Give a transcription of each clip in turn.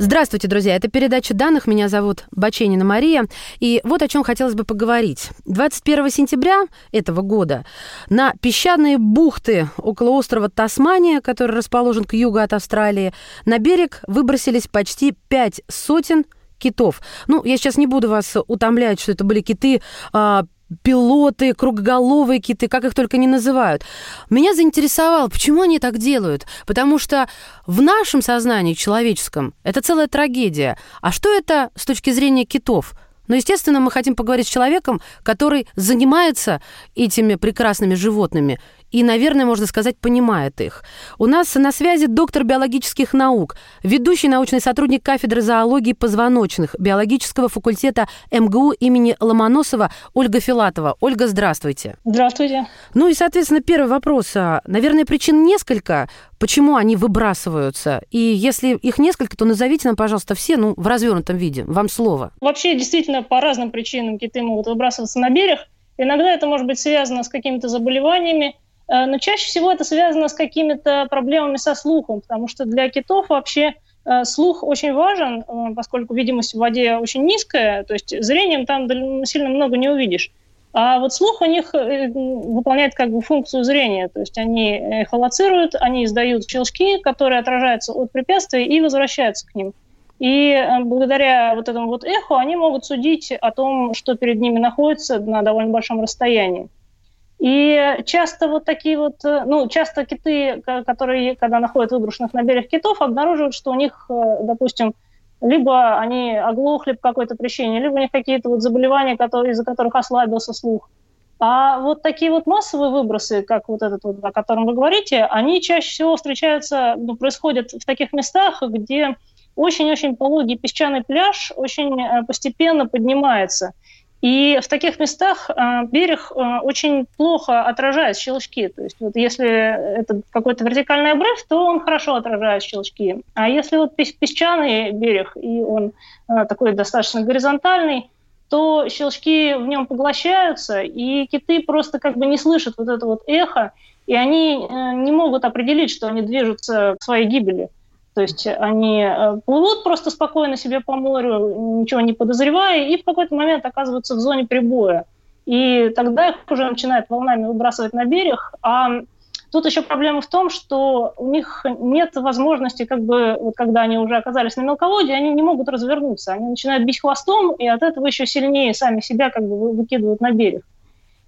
Здравствуйте, друзья. Это передача данных. Меня зовут Баченина Мария. И вот о чем хотелось бы поговорить. 21 сентября этого года на песчаные бухты около острова Тасмания, который расположен к югу от Австралии, на берег выбросились почти пять сотен китов. Ну, я сейчас не буду вас утомлять, что это были киты а, пилоты, кругоголовые киты, как их только не называют. Меня заинтересовало, почему они так делают. Потому что в нашем сознании человеческом это целая трагедия. А что это с точки зрения китов? Но, естественно, мы хотим поговорить с человеком, который занимается этими прекрасными животными и, наверное, можно сказать, понимает их. У нас на связи доктор биологических наук, ведущий научный сотрудник кафедры зоологии позвоночных биологического факультета МГУ имени Ломоносова Ольга Филатова. Ольга, здравствуйте. Здравствуйте. Ну и, соответственно, первый вопрос. А, наверное, причин несколько, почему они выбрасываются. И если их несколько, то назовите нам, пожалуйста, все ну, в развернутом виде. Вам слово. Вообще, действительно, по разным причинам киты могут выбрасываться на берег. Иногда это может быть связано с какими-то заболеваниями, но чаще всего это связано с какими-то проблемами со слухом, потому что для китов вообще э, слух очень важен, э, поскольку видимость в воде очень низкая, то есть зрением там сильно много не увидишь. А вот слух у них выполняет как бы функцию зрения, то есть они холоцируют, они издают щелчки, которые отражаются от препятствий и возвращаются к ним. И благодаря вот этому вот эху они могут судить о том, что перед ними находится на довольно большом расстоянии. И часто вот такие вот, э, ну, часто киты, которые, когда находят выброшенных на берег китов, обнаруживают, что у них, э, допустим, либо они оглохли по какой-то причине, либо у них какие-то вот заболевания, которые, из-за которых ослабился слух. А вот такие вот массовые выбросы, как вот этот вот, о котором вы говорите, они чаще всего встречаются, ну, происходят в таких местах, где очень-очень пологий песчаный пляж очень э, постепенно поднимается – и в таких местах э, берег э, очень плохо отражает щелчки. То есть вот если это какой-то вертикальный обрыв, то он хорошо отражает щелчки. А если вот песчаный берег, и он э, такой достаточно горизонтальный, то щелчки в нем поглощаются, и киты просто как бы не слышат вот это вот эхо, и они не могут определить, что они движутся к своей гибели. То есть они э, плывут просто спокойно себе по морю, ничего не подозревая, и в какой-то момент оказываются в зоне прибоя. И тогда их уже начинает волнами выбрасывать на берег. А тут еще проблема в том, что у них нет возможности, как бы, вот когда они уже оказались на мелководье, они не могут развернуться. Они начинают бить хвостом, и от этого еще сильнее сами себя как бы выкидывают на берег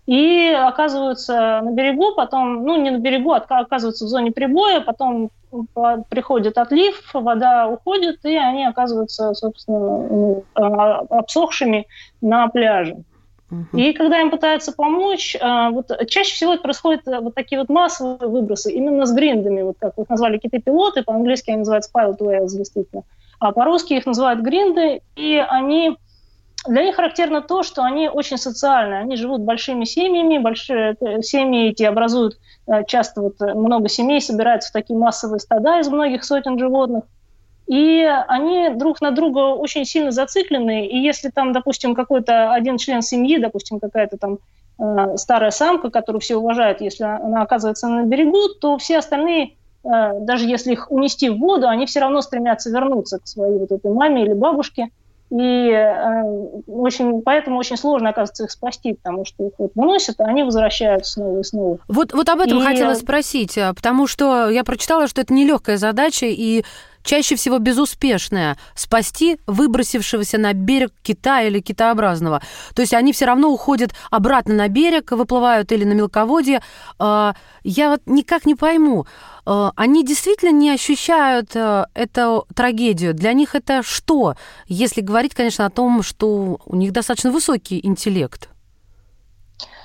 и оказываются на берегу, потом, ну, не на берегу, а оказываются в зоне прибоя, потом приходит отлив, вода уходит, и они оказываются, собственно, ну, а, обсохшими на пляже. И когда им пытаются помочь, а, вот чаще всего это происходит э, вот такие вот массовые выбросы именно с гриндами, вот как их назвали киты-пилоты, по-английски они называются pilot whales, действительно, а по-русски их называют гринды, и они для них характерно то, что они очень социальные. Они живут большими семьями, большие э, семьи эти образуют э, часто вот э, много семей, собираются в такие массовые стада из многих сотен животных. И они друг на друга очень сильно зациклены. И если там, допустим, какой-то один член семьи, допустим, какая-то там э, старая самка, которую все уважают, если она оказывается на берегу, то все остальные, даже если их унести в воду, они все равно стремятся вернуться к своей вот этой маме или бабушке – и э, очень, поэтому очень сложно, оказывается, их спасти, потому что их вот выносят, а они возвращаются снова и снова. Вот, вот об этом и... хотела спросить, а, потому что я прочитала, что это нелегкая задача, и чаще всего безуспешная спасти выбросившегося на берег кита или китообразного. То есть они все равно уходят обратно на берег, выплывают или на мелководье. А, я вот никак не пойму, а, они действительно не ощущают э, эту трагедию. Для них это что, если говорить, конечно, о том, что у них достаточно высокий интеллект?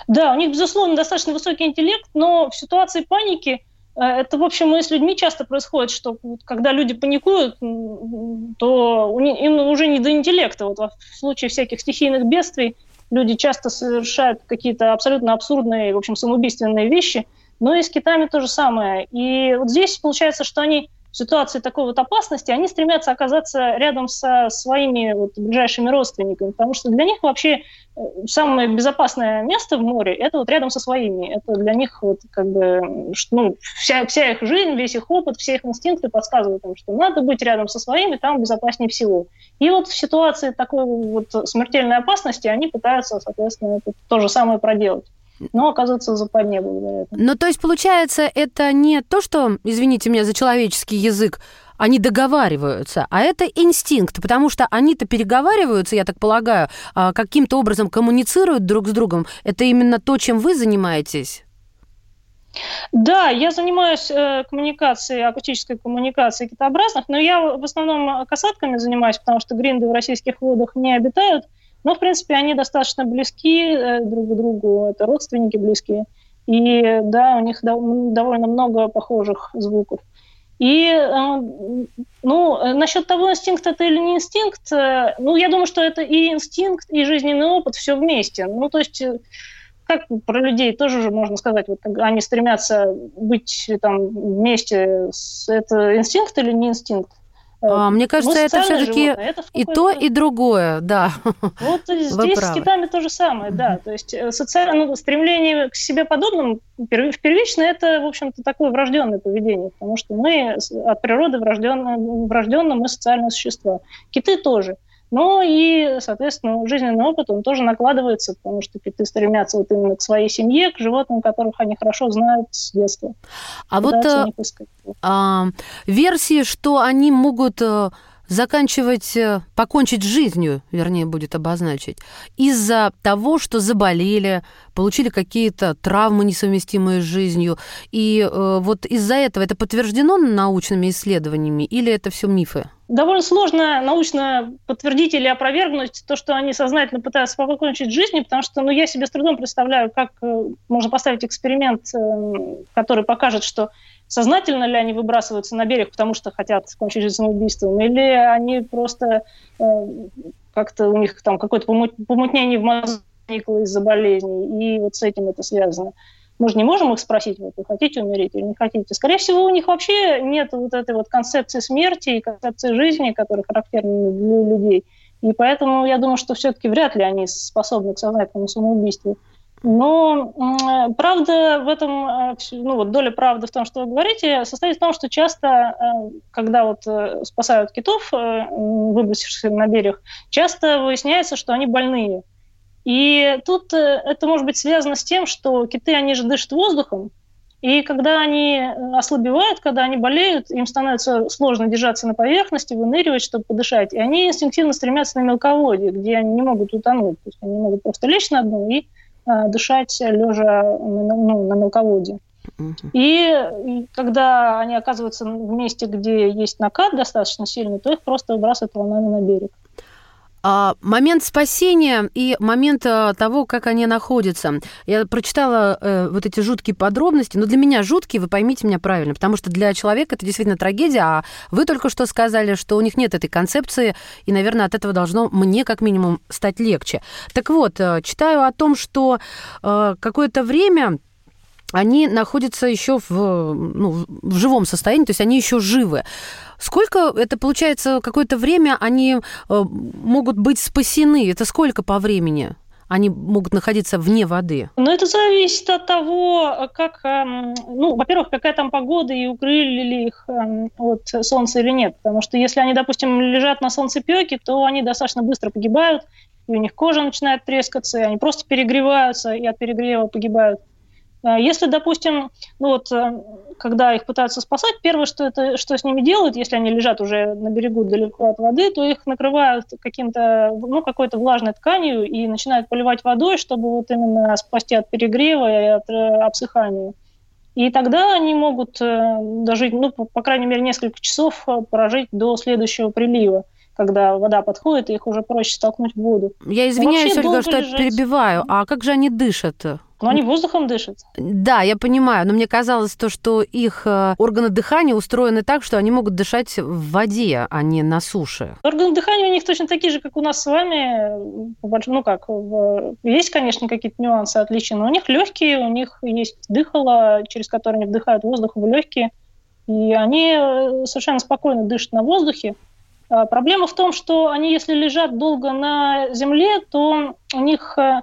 Да, у них, безусловно, достаточно высокий интеллект, но в ситуации паники это, в общем, и с людьми часто происходит, что когда люди паникуют, то им уже не до интеллекта. Вот в случае всяких стихийных бедствий люди часто совершают какие-то абсолютно абсурдные, в общем, самоубийственные вещи. Но и с китами то же самое. И вот здесь получается, что они в ситуации такой вот опасности, они стремятся оказаться рядом со своими вот ближайшими родственниками, потому что для них вообще э, самое безопасное место в море – это вот рядом со своими. Это для них вот как бы, ну, вся, вся их жизнь, весь их опыт, все их инстинкты подсказывают им, что надо быть рядом со своими, там безопаснее всего. И вот в ситуации такой вот смертельной опасности они пытаются, соответственно, то же самое проделать но оказывается западне благодаря этому. Ну, то есть, получается, это не то, что, извините меня за человеческий язык, они договариваются, а это инстинкт, потому что они-то переговариваются, я так полагаю, а, каким-то образом коммуницируют друг с другом. Это именно то, чем вы занимаетесь? Да, я занимаюсь э, коммуникацией, акустической коммуникацией китообразных, но я в основном касатками занимаюсь, потому что гринды в российских водах не обитают. Но, в принципе, они достаточно близки э, друг к другу, это родственники близкие. И да, у них довольно много похожих звуков. И, э, ну, насчет того, инстинкт это или не инстинкт, э, ну, я думаю, что это и инстинкт, и жизненный опыт, все вместе. Ну, то есть, как про людей тоже же можно сказать, вот они стремятся быть там вместе, это инстинкт или не инстинкт? А, мне кажется, это все-таки и то, и другое, да. Вот здесь с китами то же самое, да. То есть э, социальное ну, стремление к себе подобным в первично это, в общем-то, такое врожденное поведение, потому что мы от природы врожденно, врожденно мы социальные существа. Киты тоже. Но и, соответственно, жизненный опыт, он тоже накладывается, потому что киты стремятся вот именно к своей семье, к животным, которых они хорошо знают с детства. А вот а, а, версии, что они могут э, заканчивать, э, покончить жизнью, вернее, будет обозначить, из-за того, что заболели, получили какие-то травмы, несовместимые с жизнью. И э, вот из-за этого это подтверждено научными исследованиями или это все мифы? Довольно сложно научно подтвердить или опровергнуть то, что они сознательно пытаются покончить с жизнью, потому что ну, я себе с трудом представляю, как э, можно поставить эксперимент, э, который покажет, что сознательно ли они выбрасываются на берег, потому что хотят кончить жизнь самоубийством, или они просто э, как-то у них там какое-то помутнение в мозгу из-за болезней, и вот с этим это связано. Мы же не можем их спросить, вот, вы хотите умереть или не хотите. Скорее всего, у них вообще нет вот этой вот концепции смерти и концепции жизни, которая характерна для людей. И поэтому я думаю, что все-таки вряд ли они способны к сознательному самоубийству. Но правда в этом, э, ну вот доля правды в том, что вы говорите, состоит в том, что часто, э, когда вот э, спасают китов, выбросившихся на берег, часто выясняется, что они больные. И тут это может быть связано с тем, что киты, они же дышат воздухом, и когда они ослабевают, когда они болеют, им становится сложно держаться на поверхности, выныривать, чтобы подышать. И они инстинктивно стремятся на мелководье, где они не могут утонуть. То есть они могут просто лечь на дно и дышать лежа ну, на мелководье. И, и когда они оказываются в месте, где есть накат достаточно сильный, то их просто выбрасывают волнами на берег. А, момент спасения и момент а, того, как они находятся. Я прочитала э, вот эти жуткие подробности, но для меня жуткие, вы поймите меня правильно, потому что для человека это действительно трагедия, а вы только что сказали, что у них нет этой концепции, и, наверное, от этого должно мне как минимум стать легче. Так вот, э, читаю о том, что э, какое-то время они находятся еще в, ну, в живом состоянии, то есть они еще живы. Сколько это получается какое-то время они э, могут быть спасены? Это сколько по времени? они могут находиться вне воды? Ну, это зависит от того, как, эм, ну, во-первых, какая там погода и укрыли ли их эм, от солнца или нет. Потому что если они, допустим, лежат на солнцепеке, то они достаточно быстро погибают, и у них кожа начинает трескаться, и они просто перегреваются и от перегрева погибают. А если, допустим, ну вот, э, когда их пытаются спасать, первое, что, это, что с ними делают, если они лежат уже на берегу далеко от воды, то их накрывают каким-то, ну, какой-то влажной тканью и начинают поливать водой, чтобы вот именно спасти от перегрева и от э, обсыхания. И тогда они могут э, дожить, ну, по крайней мере, несколько часов прожить до следующего прилива когда вода подходит, их уже проще столкнуть в воду. Я извиняюсь, Ольга, что я перебиваю. А как же они дышат? Но они воздухом дышат. Да, я понимаю, но мне казалось то, что их э, органы дыхания устроены так, что они могут дышать в воде, а не на суше. Органы дыхания у них точно такие же, как у нас с вами. Ну как, есть, конечно, какие-то нюансы, отличия, но у них легкие, у них есть дыхало, через которое они вдыхают воздух в легкие, и они э, совершенно спокойно дышат на воздухе. А проблема в том, что они, если лежат долго на земле, то у них э,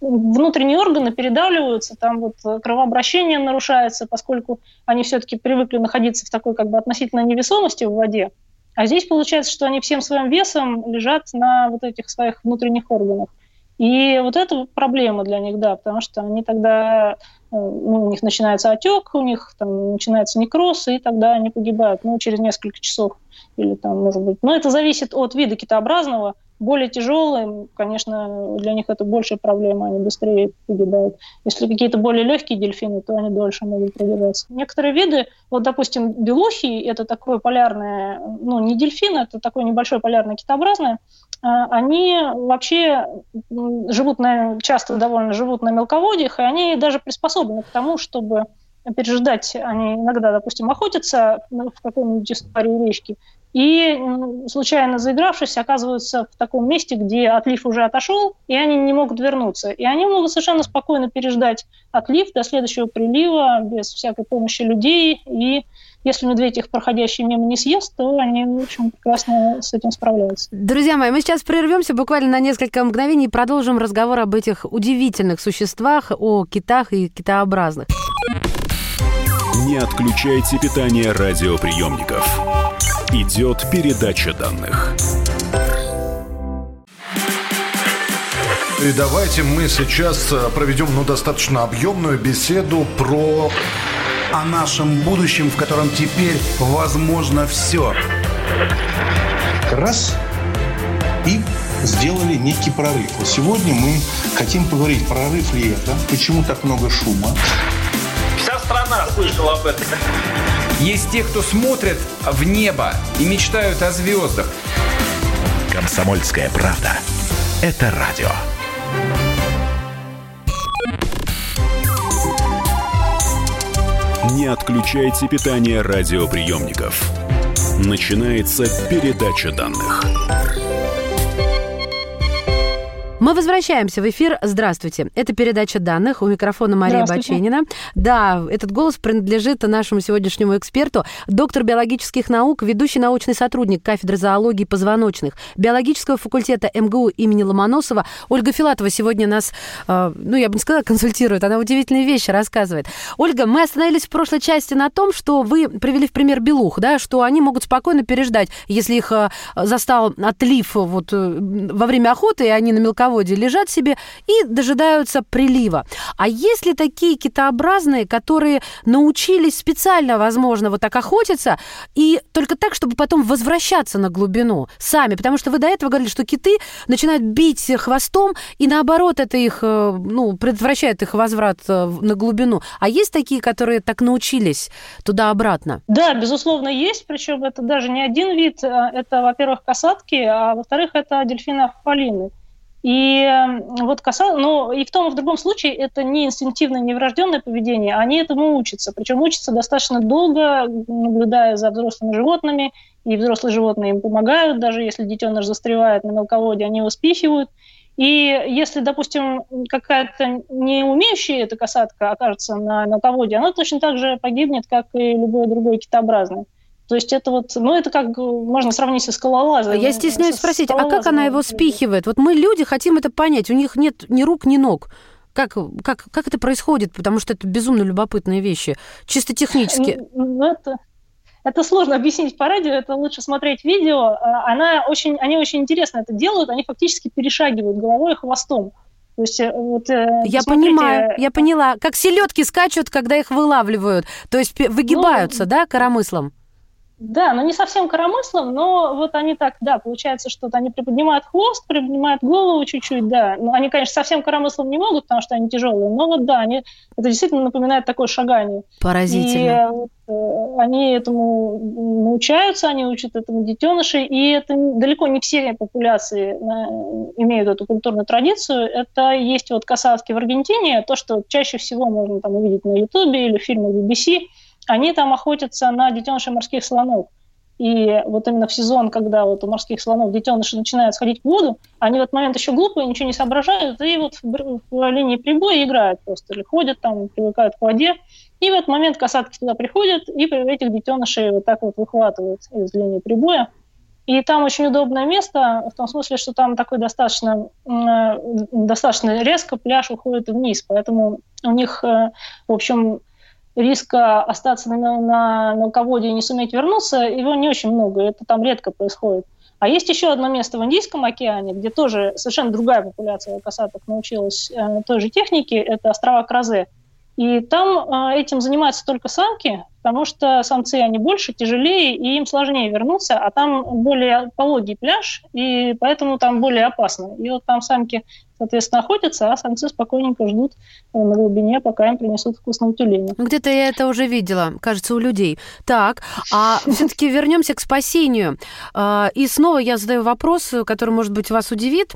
внутренние органы передавливаются, там вот кровообращение нарушается, поскольку они все-таки привыкли находиться в такой как бы относительной невесомости в воде. А здесь получается, что они всем своим весом лежат на вот этих своих внутренних органах. И вот это проблема для них, да, потому что они тогда, э, ну, у них начинается отек, у них там начинается некроз, и тогда они погибают, ну, через несколько часов или там, может быть. Но это зависит от вида китообразного, более тяжелые, конечно, для них это большая проблема, они быстрее погибают. Если какие-то более легкие дельфины, то они дольше могут продержаться. Некоторые виды, вот, допустим, белухи, это такое полярное, ну, не дельфин, это такое небольшое полярное китообразное, они вообще живут на, часто довольно живут на мелководьях, и они даже приспособлены к тому, чтобы переждать. Они иногда, допустим, охотятся в какой-нибудь истории речки, и случайно заигравшись, оказываются в таком месте, где отлив уже отошел, и они не могут вернуться. И они могут совершенно спокойно переждать отлив до следующего прилива без всякой помощи людей. И если медведь их проходящий мимо не съест, то они, в общем, прекрасно с этим справляются. Друзья мои, мы сейчас прервемся буквально на несколько мгновений и продолжим разговор об этих удивительных существах, о китах и китообразных. Не отключайте питание радиоприемников Идет передача данных. И давайте мы сейчас э, проведем ну, достаточно объемную беседу про... О нашем будущем, в котором теперь возможно все. Раз и сделали некий прорыв. Вот сегодня мы хотим поговорить, прорыв ли это, почему так много шума. Вся страна слышала об этом. Есть те, кто смотрят в небо и мечтают о звездах. Комсомольская правда. Это радио. Не отключайте питание радиоприемников. Начинается передача данных. Мы возвращаемся в эфир. Здравствуйте. Это передача данных. У микрофона Мария Баченина. Да, этот голос принадлежит нашему сегодняшнему эксперту, доктор биологических наук, ведущий научный сотрудник кафедры зоологии позвоночных биологического факультета МГУ имени Ломоносова. Ольга Филатова сегодня нас, э, ну, я бы не сказала, консультирует, она удивительные вещи рассказывает. Ольга, мы остановились в прошлой части на том, что вы привели в пример белух, да, что они могут спокойно переждать, если их э, застал отлив вот э, во время охоты, и они на мелководье мелководье лежат себе и дожидаются прилива. А есть ли такие китообразные, которые научились специально, возможно, вот так охотиться, и только так, чтобы потом возвращаться на глубину сами? Потому что вы до этого говорили, что киты начинают бить хвостом, и наоборот, это их, э, ну, предотвращает их возврат э, на глубину. А есть такие, которые так научились туда-обратно? Да, безусловно, есть. Причем это даже не один вид. А это, во-первых, касатки, а во-вторых, это дельфины афалины. И вот касалось, но и в том и в другом случае это не инстинктивное, не врожденное поведение, они этому учатся. Причем учатся достаточно долго, наблюдая за взрослыми животными, и взрослые животные им помогают, даже если детеныш застревает на мелководье, они его спихивают. И если, допустим, какая-то не умеющая эта касатка окажется на мелководье, она точно так же погибнет, как и любой другой китообразный. То есть это вот, ну это как можно сравнить со скалолазом. Я стесняюсь спросить, а как она его спихивает? Вот мы люди хотим это понять, у них нет ни рук, ни ног. Как, как, как это происходит? Потому что это безумно любопытные вещи, чисто технически. Ну, это, это сложно объяснить по радио, это лучше смотреть видео. А, она очень, они очень интересно это делают, они фактически перешагивают головой и хвостом. То есть, э, вот, э, я понимаю, я поняла. Как селедки скачут, когда их вылавливают. То есть выгибаются, ну, да, коромыслом? Да, но не совсем коромыслом, но вот они так, да, получается, что они приподнимают хвост, приподнимают голову чуть-чуть, да. Но они, конечно, совсем коромыслом не могут, потому что они тяжелые, но вот да, они, это действительно напоминает такое шагание. Поразительно. И э, вот, э, они этому научаются, они учат этому детенышей, и это далеко не все популяции э, имеют эту культурную традицию. Это есть вот касатки в Аргентине, то, что чаще всего можно там увидеть на Ютубе или в фильмах BBC – они там охотятся на детенышей морских слонов. И вот именно в сезон, когда вот у морских слонов детеныши начинают сходить в воду, они в этот момент еще глупые, ничего не соображают, и вот в, в линии прибоя играют просто, или ходят там, привыкают к воде. И в этот момент касатки туда приходят, и этих детенышей вот так вот выхватывают из линии прибоя. И там очень удобное место, в том смысле, что там такой достаточно, достаточно резко пляж уходит вниз, поэтому у них, э, в общем, риска остаться на, на мелководье и не суметь вернуться, его не очень много, это там редко происходит. А есть еще одно место в Индийском океане, где тоже совершенно другая популяция касаток научилась э, той же технике, это острова Кразе. И там э, этим занимаются только самки, потому что самцы, они больше, тяжелее, и им сложнее вернуться, а там более пологий пляж, и поэтому там более опасно. И вот там самки, соответственно, охотятся, а самцы спокойненько ждут на глубине, пока им принесут вкусного тюленя. Где-то я это уже видела, кажется, у людей. Так, а все-таки вернемся к спасению. А, и снова я задаю вопрос, который, может быть, вас удивит.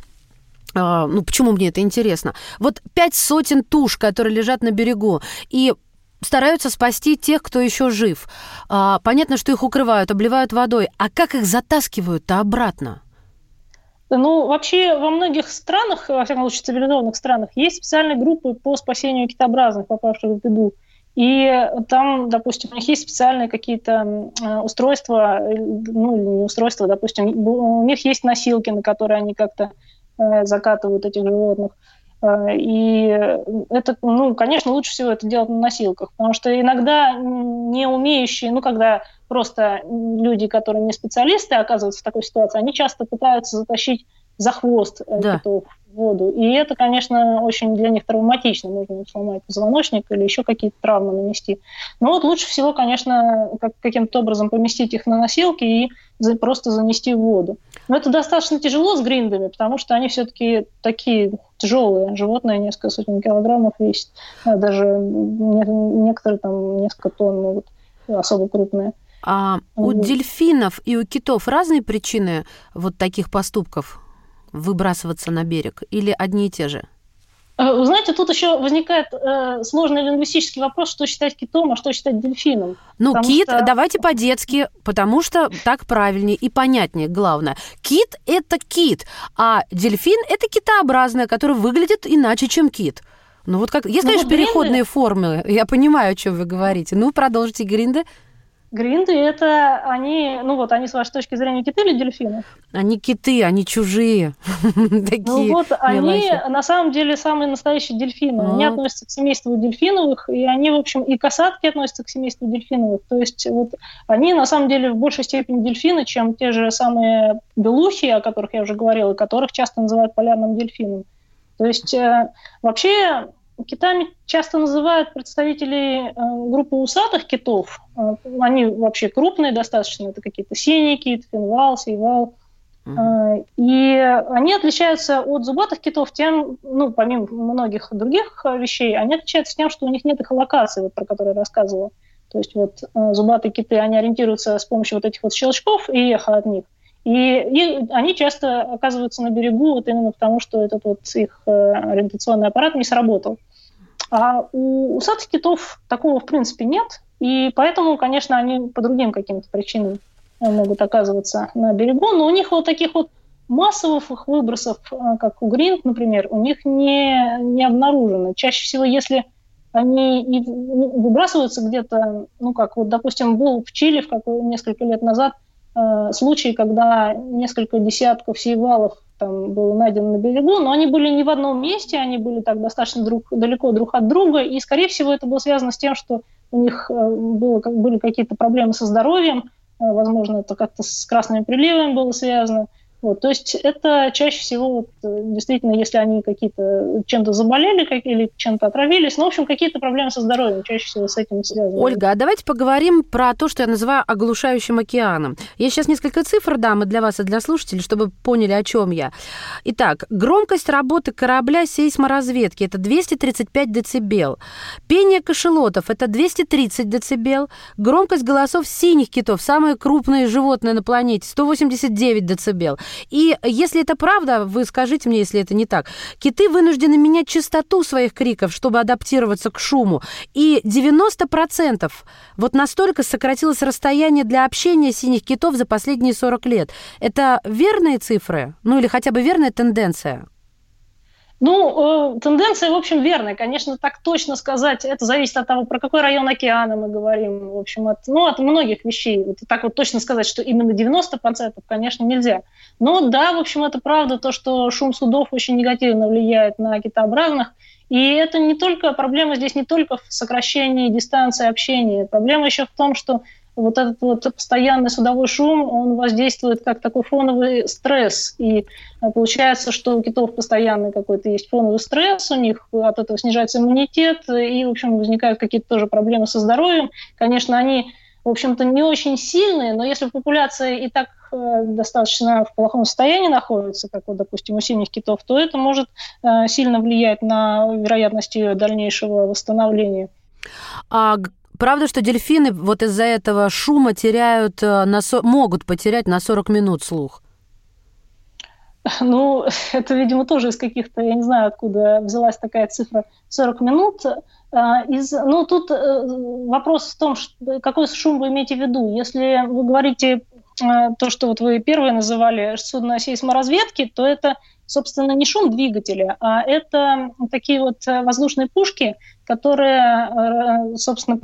А, ну, почему мне это интересно? Вот пять сотен туш, которые лежат на берегу, и стараются спасти тех, кто еще жив. А, понятно, что их укрывают, обливают водой. А как их затаскивают-то обратно? Ну, вообще во многих странах, во всяком случае цивилизованных странах, есть специальные группы по спасению китообразных, попавших в беду. И там, допустим, у них есть специальные какие-то устройства, ну, не устройства, допустим, у них есть носилки, на которые они как-то Э, закатывают этих животных. Э, и это, ну, конечно, лучше всего это делать на носилках, потому что иногда не умеющие, ну, когда просто люди, которые не специалисты, оказываются в такой ситуации, они часто пытаются затащить за хвост э, да. китов в воду. И это, конечно, очень для них травматично. Можно сломать позвоночник или еще какие-то травмы нанести. Но вот лучше всего, конечно, как, каким-то образом поместить их на носилки и за, просто занести в воду. Но это достаточно тяжело с гриндами, потому что они все-таки такие тяжелые животные, несколько сотен килограммов весят. А даже не, некоторые там несколько тонн могут, особо крупные. А у дельфинов и у китов разные причины вот таких поступков? Выбрасываться на берег или одни и те же? Э, вы знаете, тут еще возникает э, сложный лингвистический вопрос, что считать китом, а что считать дельфином. Ну, кит, что... давайте по-детски, потому что так правильнее и понятнее, главное. Кит – это кит, а дельфин – это китообразное, которое выглядит иначе, чем кит. Ну вот как, есть, ну, конечно, вот переходные гринды... формы, я понимаю, о чем вы говорите. Ну, продолжите, Гринды. Гринды это они, ну вот они с вашей точки зрения киты или дельфины? Они киты, они чужие. Ну вот они на самом деле самые настоящие дельфины. Они относятся к семейству дельфиновых, и они, в общем, и касатки относятся к семейству дельфиновых. То есть вот они на самом деле в большей степени дельфины, чем те же самые белухи, о которых я уже говорила, которых часто называют полярным дельфином. То есть э, вообще Китами часто называют представителей э, группы усатых китов. Э, они вообще крупные достаточно, это какие-то синий кит, финвал, сейвал. Mm-hmm. И они отличаются от зубатых китов тем, ну, помимо многих других вещей, они отличаются тем, что у них нет эхолокации, вот, про которые я рассказывала. То есть вот зубатые киты, они ориентируются с помощью вот этих вот щелчков и эхо от них. И, и они часто оказываются на берегу вот именно потому, что этот вот их ориентационный аппарат не сработал. А у усатых китов такого, в принципе, нет, и поэтому, конечно, они по другим каким-то причинам могут оказываться на берегу, но у них вот таких вот массовых выбросов, а, как у гринт, например, у них не, не обнаружено. Чаще всего, если они и выбрасываются где-то, ну как вот, допустим, был в Чили в какой, несколько лет назад э, случай, когда несколько десятков сейвалов там было найдено на берегу, но они были не в одном месте, они были так достаточно друг, далеко друг от друга, и, скорее всего, это было связано с тем, что у них э, было, были какие-то проблемы со здоровьем, э, возможно, это как-то с красными приливами было связано, Вот, то есть это чаще всего вот, э, действительно, если они какие-то чем-то заболели как, или чем-то отравились, ну, в общем, какие-то проблемы со здоровьем чаще всего с этим связаны. Ольга, а давайте поговорим про то, что я называю оглушающим океаном. Я сейчас несколько цифр дам и для вас, и для слушателей, чтобы поняли, о чем я. Итак, громкость работы корабля сейсморазведки – это 235 децибел. Пение кашелотов – это 230 децибел. Громкость голосов синих китов, самые крупные животные на планете – 189 децибел. И если это правда, вы скажите мне, если это не так. Киты вынуждены менять частоту своих криков, чтобы адаптироваться к шуму. И 90% вот настолько сократилось расстояние для общения синих китов за последние 40 лет. Это верные цифры? Ну или хотя бы верная тенденция? Ну, э, тенденция, в общем, верная. Конечно, так точно сказать, это зависит от того, про какой район океана мы говорим. В общем, от, ну, от многих вещей. Вот так вот точно сказать, что именно 90%, конечно, нельзя. Но да, в общем, это правда, то, что шум судов очень негативно влияет на китообразных. И это не только, проблема здесь не только в сокращении дистанции общения. Проблема еще в том, что вот этот вот постоянный судовой шум, он воздействует как такой фоновый стресс. И э, получается, что у китов постоянный какой-то есть фоновый стресс, у них от этого снижается иммунитет, и, в общем, возникают какие-то тоже проблемы со здоровьем. Конечно, они, в общем-то, не очень сильные, но если популяция и так достаточно в плохом состоянии находится, как вот, допустим, у синих китов, то это может э, сильно влиять на вероятность ее дальнейшего восстановления. А Правда, что дельфины вот из-за этого шума теряют, э, на могут потерять на 40 минут слух? Ну, это, видимо, тоже из каких-то, я не знаю, откуда взялась такая цифра 40 минут. А, из, ну, тут э, вопрос в том, какой шум вы имеете в виду. Если вы говорите э, то, что вот вы первые называли судно сейсморазведки, то это, собственно, не шум двигателя, а это такие вот воздушные пушки, которые, собственно,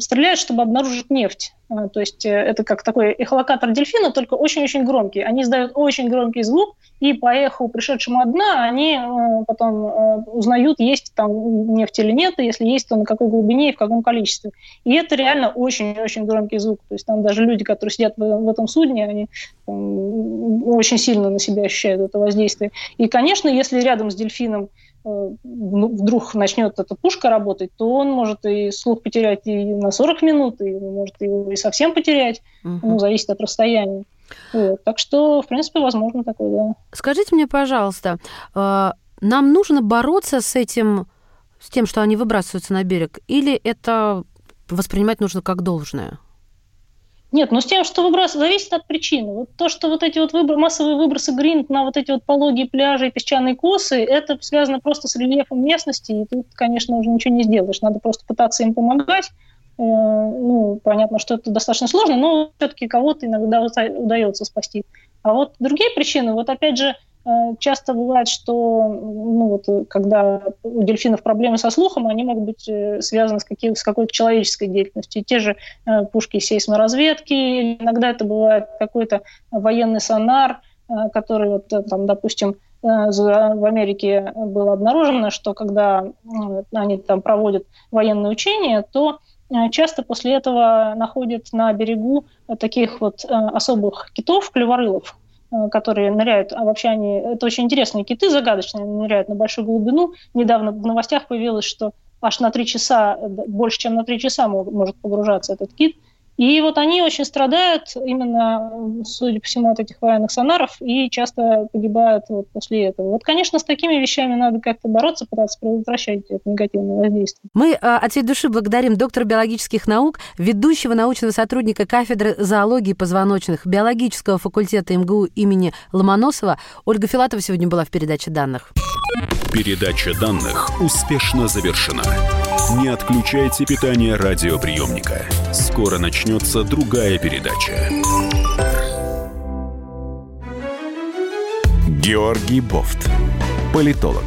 стреляют, чтобы обнаружить нефть. А, то есть э, это как такой эхолокатор дельфина, только очень-очень громкий. Они издают очень громкий звук, и по эху, пришедшему от дна, они э, потом э, узнают, есть там нефть или нет, и если есть, то на какой глубине и в каком количестве. И это реально очень-очень громкий звук. То есть там даже люди, которые сидят в, этом судне, они там, очень сильно на себя ощущают это воздействие. И, конечно, если рядом с дельфином Э, ну, вдруг начнет эта пушка работать, то он может и слух потерять и на 40 минут, и может его и совсем потерять, угу. ну, зависит от расстояния. Вот. Так что, в принципе, возможно такое, да. Скажите мне, пожалуйста, э, нам нужно бороться с этим, с тем, что они выбрасываются на берег, или это воспринимать нужно как должное? Нет, но с тем, что выброс зависит от причины. Вот то, что вот эти вот выбор, массовые выбросы гринт на вот эти вот пологие пляжи и песчаные косы, это связано просто с рельефом местности, и тут, конечно, уже ничего не сделаешь. Надо просто пытаться им помогать. Э, ну, понятно, что это достаточно сложно, но все-таки кого-то иногда удается спасти. А вот другие причины, вот опять же, часто бывает, что ну, вот, когда у дельфинов проблемы со слухом, они могут быть э, связаны с, каким, с какой-то человеческой деятельностью. Те же э, пушки сейсморазведки, иногда это бывает какой-то военный сонар, который, вот, там, допустим, в Америке было обнаружено, что когда они там проводят военные учения, то часто после этого находят на берегу таких вот особых китов, клеворылов, Э, которые ныряют, а вообще они, это очень интересные киты загадочные, они ныряют на большую глубину. Недавно в новостях появилось, что аж на три часа, больше, чем на три часа может погружаться этот кит – и вот они очень страдают именно, судя по всему, от этих военных сонаров и часто погибают вот после этого. Вот, конечно, с такими вещами надо как-то бороться, пытаться предотвращать это негативное воздействие. Мы а, от всей души благодарим доктора биологических наук, ведущего научного сотрудника кафедры зоологии позвоночных биологического факультета МГУ имени Ломоносова. Ольга Филатова сегодня была в передаче данных. Передача данных успешно завершена. Не отключайте питание радиоприемника. Скоро начнется другая передача. Георгий Бофт. Политолог,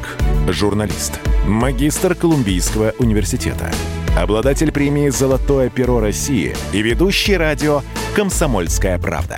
журналист, магистр Колумбийского университета, обладатель премии «Золотое перо России» и ведущий радио «Комсомольская правда».